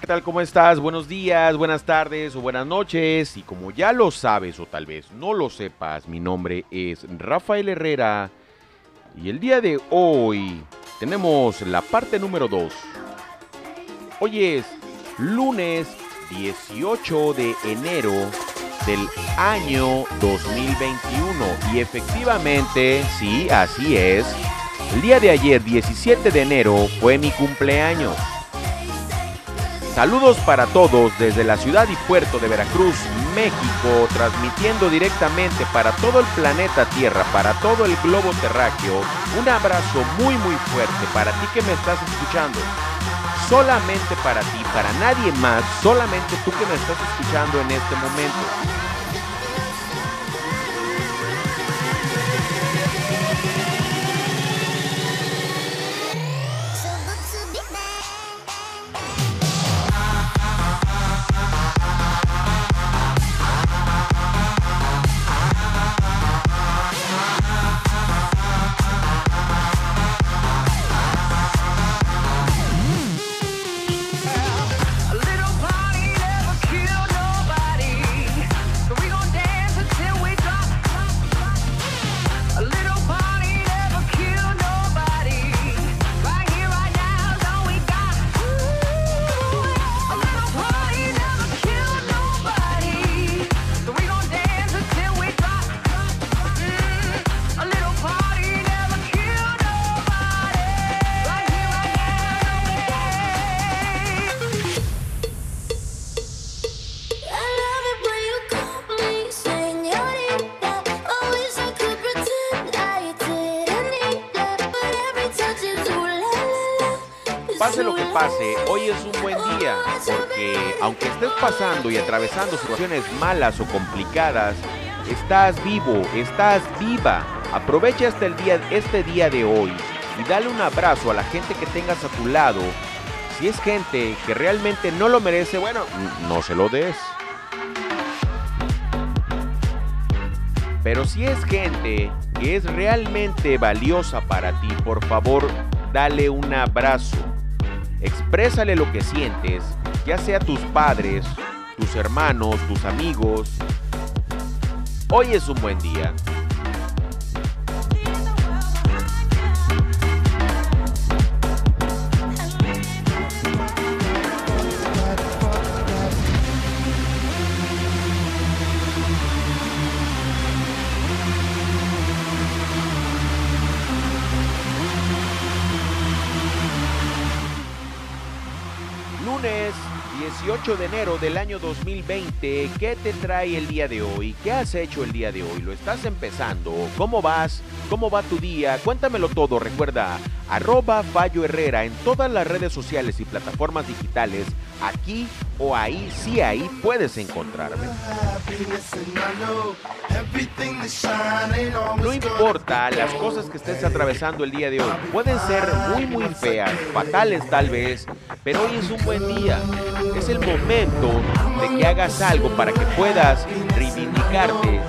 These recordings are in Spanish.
¿Qué tal? ¿Cómo estás? Buenos días, buenas tardes o buenas noches. Y como ya lo sabes o tal vez no lo sepas, mi nombre es Rafael Herrera. Y el día de hoy tenemos la parte número 2. Hoy es lunes 18 de enero del año 2021. Y efectivamente, sí, así es. El día de ayer, 17 de enero, fue mi cumpleaños. Saludos para todos desde la ciudad y puerto de Veracruz, México, transmitiendo directamente para todo el planeta Tierra, para todo el globo terráqueo. Un abrazo muy muy fuerte para ti que me estás escuchando. Solamente para ti, para nadie más, solamente tú que me estás escuchando en este momento. Aunque estés pasando y atravesando situaciones malas o complicadas, estás vivo, estás viva. Aprovecha este, día, este día de hoy y dale un abrazo a la gente que tengas a tu lado. Si es gente que realmente no lo merece, bueno, no se lo des. Pero si es gente que es realmente valiosa para ti, por favor, dale un abrazo. Exprésale lo que sientes, ya sea tus padres, tus hermanos, tus amigos. Hoy es un buen día. 18 de enero del año 2020, ¿qué te trae el día de hoy? ¿Qué has hecho el día de hoy? ¿Lo estás empezando? ¿Cómo vas? ¿Cómo va tu día? Cuéntamelo todo, recuerda, arroba Fallo Herrera en todas las redes sociales y plataformas digitales, aquí o ahí, sí ahí puedes encontrarme. No importa las cosas que estés atravesando el día de hoy, pueden ser muy muy feas, fatales tal vez, pero hoy es un buen día. Es el momento de que hagas algo para que puedas reivindicarte.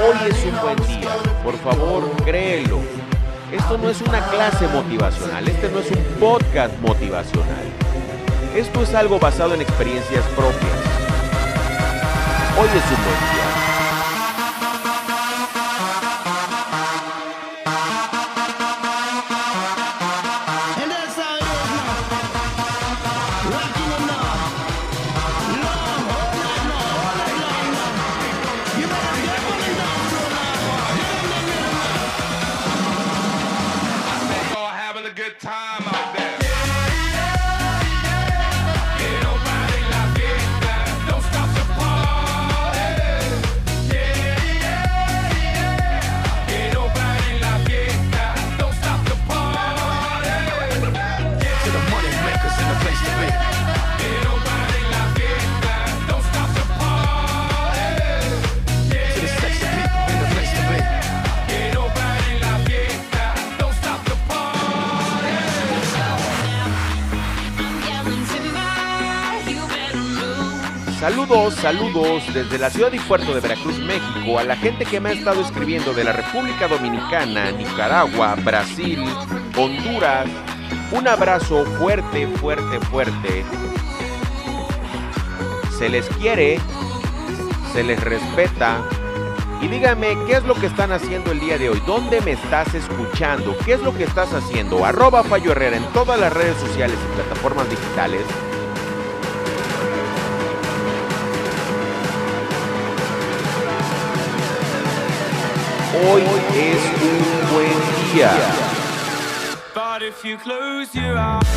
Hoy es un buen día, por favor créelo. Esto no es una clase motivacional, este no es un podcast motivacional. Esto es algo basado en experiencias propias. Hoy es un buen día. Saludos, saludos desde la ciudad y puerto de Veracruz, México, a la gente que me ha estado escribiendo de la República Dominicana, Nicaragua, Brasil, Honduras, Un abrazo fuerte, fuerte, fuerte. Se les quiere, se les respeta. Y díganme, ¿qué es lo que están haciendo el día de hoy? ¿Dónde me estás escuchando? ¿Qué es lo que estás haciendo? Arroba Fallo Herrera en todas las redes sociales y plataformas digitales. Hoy es un buen día. But if you close your eyes.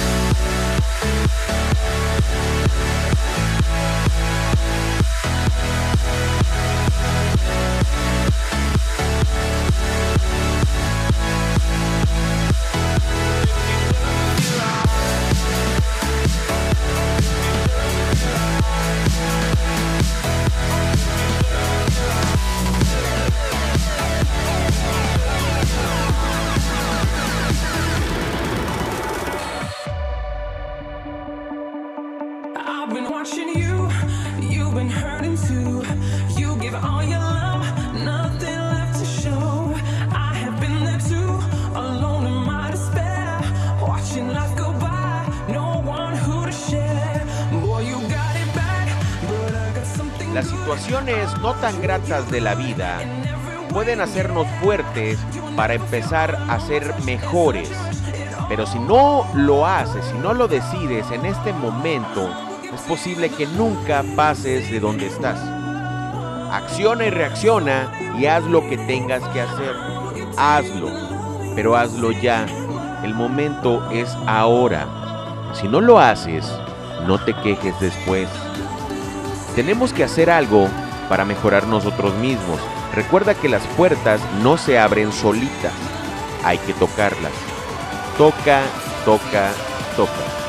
No tan gratas de la vida pueden hacernos fuertes para empezar a ser mejores. Pero si no lo haces, si no lo decides en este momento, es posible que nunca pases de donde estás. Acciona y reacciona y haz lo que tengas que hacer. Hazlo, pero hazlo ya. El momento es ahora. Si no lo haces, no te quejes después. Tenemos que hacer algo para mejorar nosotros mismos. Recuerda que las puertas no se abren solitas, hay que tocarlas. Toca, toca, toca.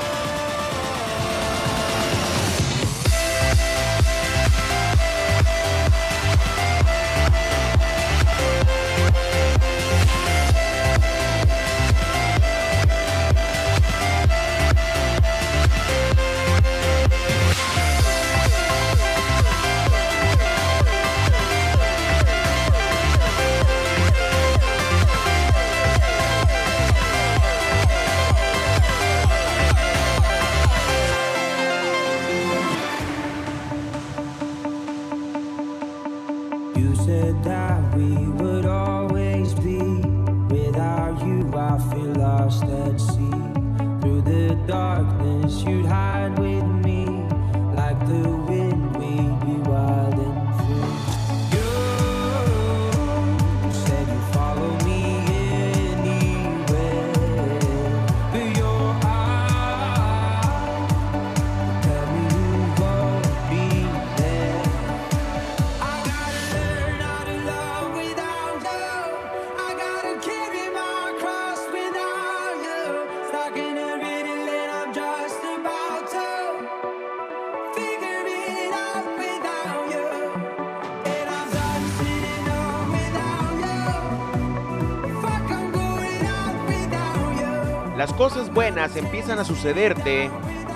Cosas buenas empiezan a sucederte.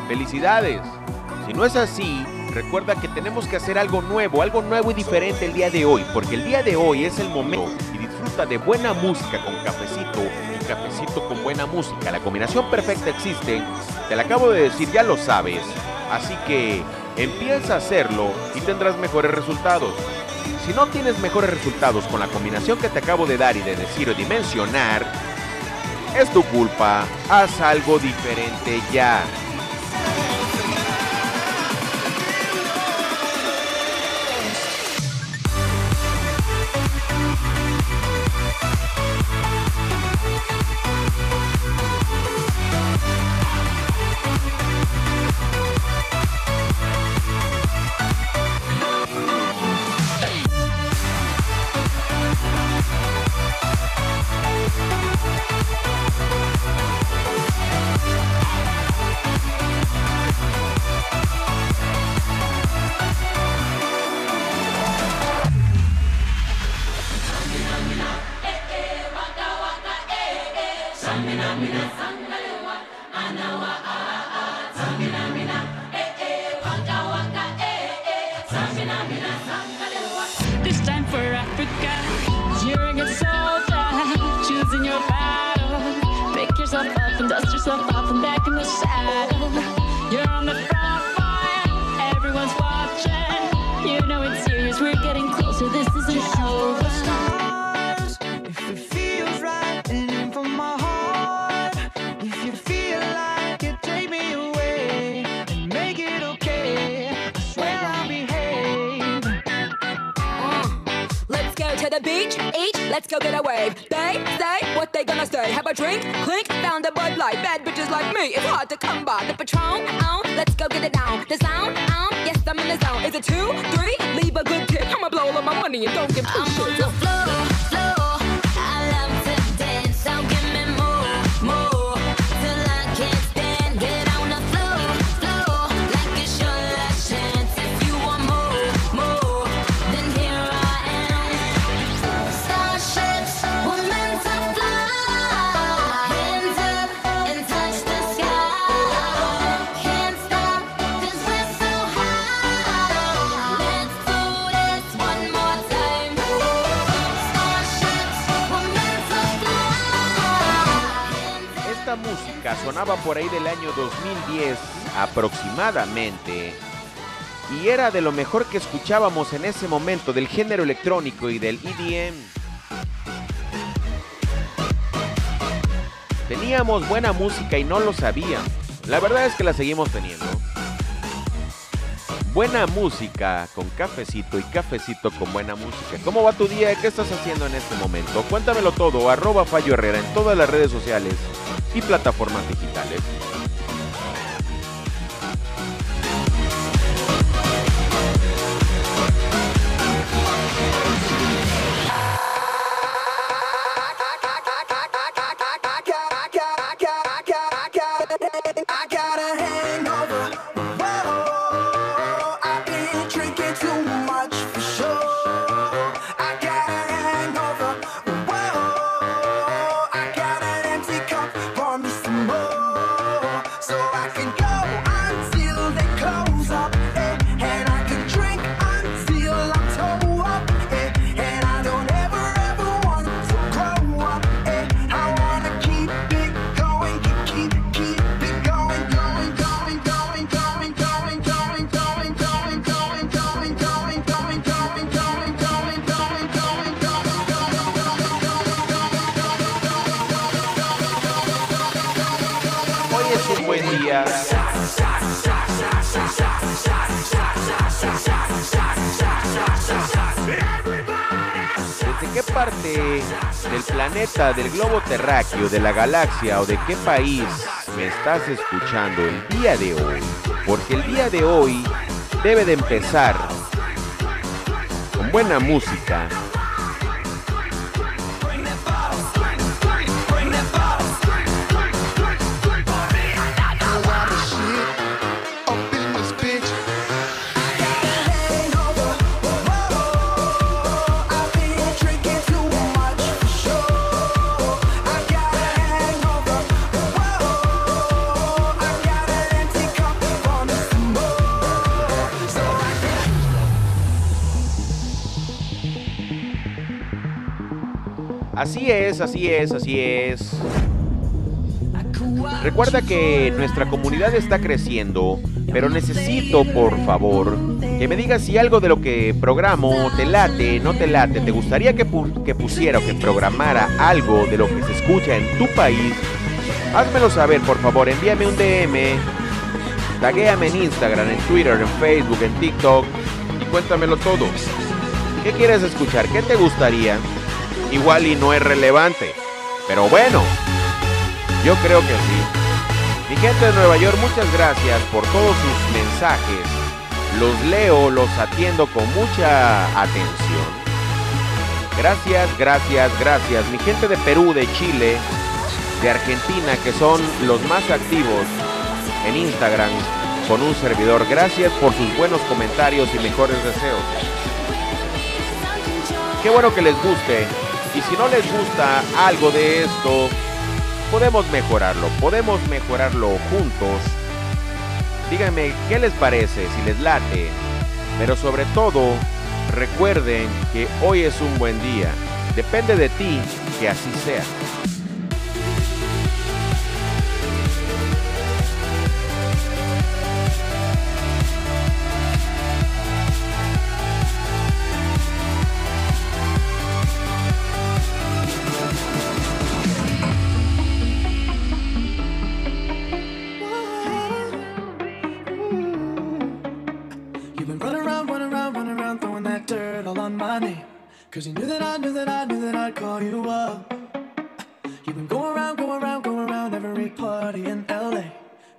Felicidades. Si no es así, recuerda que tenemos que hacer algo nuevo, algo nuevo y diferente el día de hoy, porque el día de hoy es el momento y disfruta de buena música con cafecito y cafecito con buena música. La combinación perfecta existe, te la acabo de decir, ya lo sabes. Así que empieza a hacerlo y tendrás mejores resultados. Si no tienes mejores resultados con la combinación que te acabo de dar y de decir o de mencionar, es tu culpa, haz algo diferente ya. dust yourself off and back in the saddle. You're on the front fire. everyone's watching. You know it's serious, we're getting closer, this isn't over. to the beach, eat, let's go get a wave. They say what they gonna say. Have a drink, clink, found a Bud Light. Bad bitches like me, it's hard to come by. The Patron, on, let's go get it down. The sound, on, yes, I'm in the zone. Is it two, three? Leave a good tip. I'ma blow all of my money and don't give two shits. Por ahí del año 2010 aproximadamente y era de lo mejor que escuchábamos en ese momento del género electrónico y del EDM. Teníamos buena música y no lo sabíamos. La verdad es que la seguimos teniendo. Buena música con cafecito y cafecito con buena música. ¿Cómo va tu día? ¿Qué estás haciendo en este momento? Cuéntamelo todo. Arroba Fallo Herrera en todas las redes sociales y plataformas digitales. Parte del planeta, del globo terráqueo, de la galaxia o de qué país me estás escuchando el día de hoy? Porque el día de hoy debe de empezar con buena música, Así es, así es, así es. Recuerda que nuestra comunidad está creciendo, pero necesito, por favor, que me digas si algo de lo que programo te late, no te late, te gustaría que, que pusiera o que programara algo de lo que se escucha en tu país. Házmelo saber, por favor, envíame un DM, taguéame en Instagram, en Twitter, en Facebook, en TikTok y cuéntamelo todo. ¿Qué quieres escuchar? ¿Qué te gustaría? Igual y no es relevante, pero bueno, yo creo que sí. Mi gente de Nueva York, muchas gracias por todos sus mensajes. Los leo, los atiendo con mucha atención. Gracias, gracias, gracias. Mi gente de Perú, de Chile, de Argentina, que son los más activos en Instagram con un servidor. Gracias por sus buenos comentarios y mejores deseos. Qué bueno que les guste. Y si no les gusta algo de esto, podemos mejorarlo. Podemos mejorarlo juntos. Díganme qué les parece, si les late. Pero sobre todo, recuerden que hoy es un buen día. Depende de ti que así sea.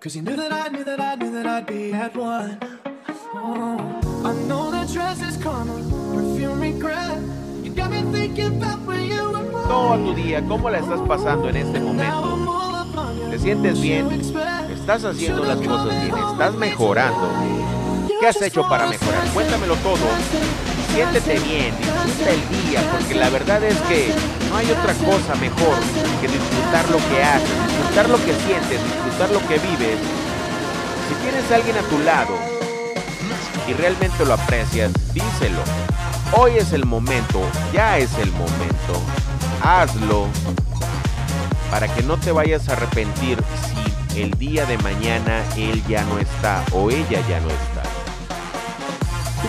Cause you knew that I knew that I knew that I'd be at one. Oh, I know that dress is karma, perfume regret. You got me thinking about when you were mine. Todo tu día, ¿cómo la estás pasando en este momento? ¿Te sientes bien? ¿Estás haciendo las cosas bien? ¿Estás mejorando? ¿Qué has hecho para mejorar? Cuéntamelo todo. Siéntete bien, disfruta el día, porque la verdad es que no hay otra cosa mejor que disfrutar lo que haces, disfrutar lo que sientes, disfrutar lo que vives. Si tienes a alguien a tu lado y realmente lo aprecias, díselo. Hoy es el momento, ya es el momento. Hazlo para que no te vayas a arrepentir si el día de mañana él ya no está o ella ya no está.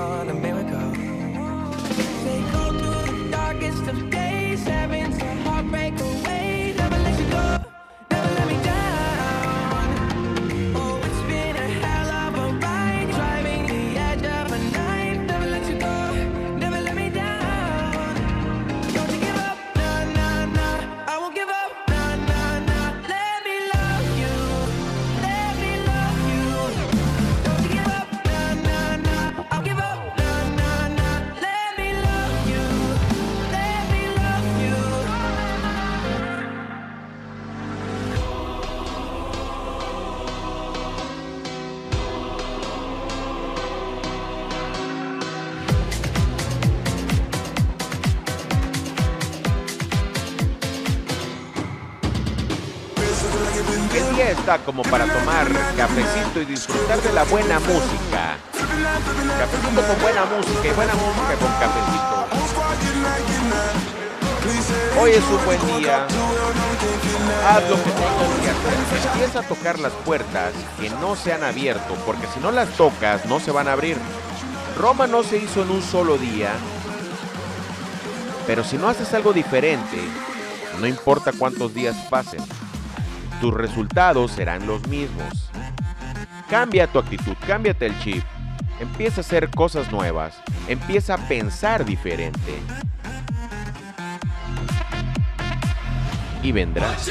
on a Como para tomar cafecito y disfrutar de la buena música. Cafecito con buena música y buena música con cafecito. Hoy es un buen día. Haz lo que tengas que hacer. Empieza a tocar las puertas que no se han abierto, porque si no las tocas, no se van a abrir. Roma no se hizo en un solo día, pero si no haces algo diferente, no importa cuántos días pasen, tus resultados serán los mismos. Cambia tu actitud, cámbiate el chip. Empieza a hacer cosas nuevas. Empieza a pensar diferente. Y vendrás.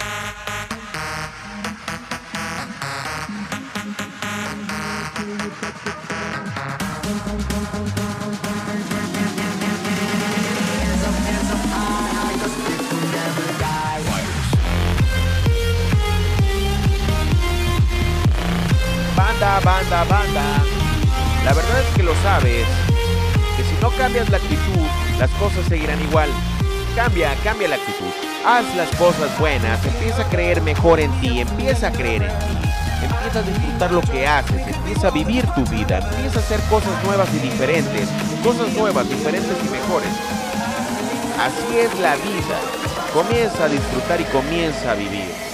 Banda, banda. La verdad es que lo sabes. Que si no cambias la actitud, las cosas seguirán igual. Cambia, cambia la actitud. Haz las cosas buenas. Empieza a creer mejor en ti. Empieza a creer en ti. Empieza a disfrutar lo que haces. Empieza a vivir tu vida. Empieza a hacer cosas nuevas y diferentes. Cosas nuevas, diferentes y mejores. Así es la vida. Comienza a disfrutar y comienza a vivir.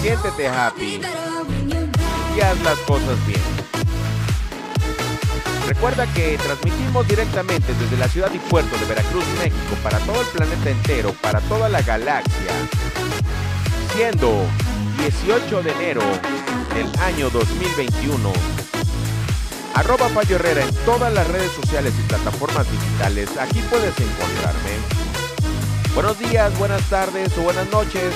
Siéntete happy y haz las cosas bien. Recuerda que transmitimos directamente desde la ciudad y puerto de Veracruz, México, para todo el planeta entero, para toda la galaxia, siendo 18 de enero del año 2021. Arroba Payo Herrera en todas las redes sociales y plataformas digitales. Aquí puedes encontrarme. Buenos días, buenas tardes o buenas noches.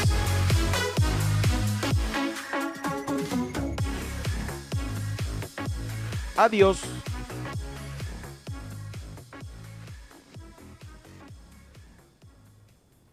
Adiós.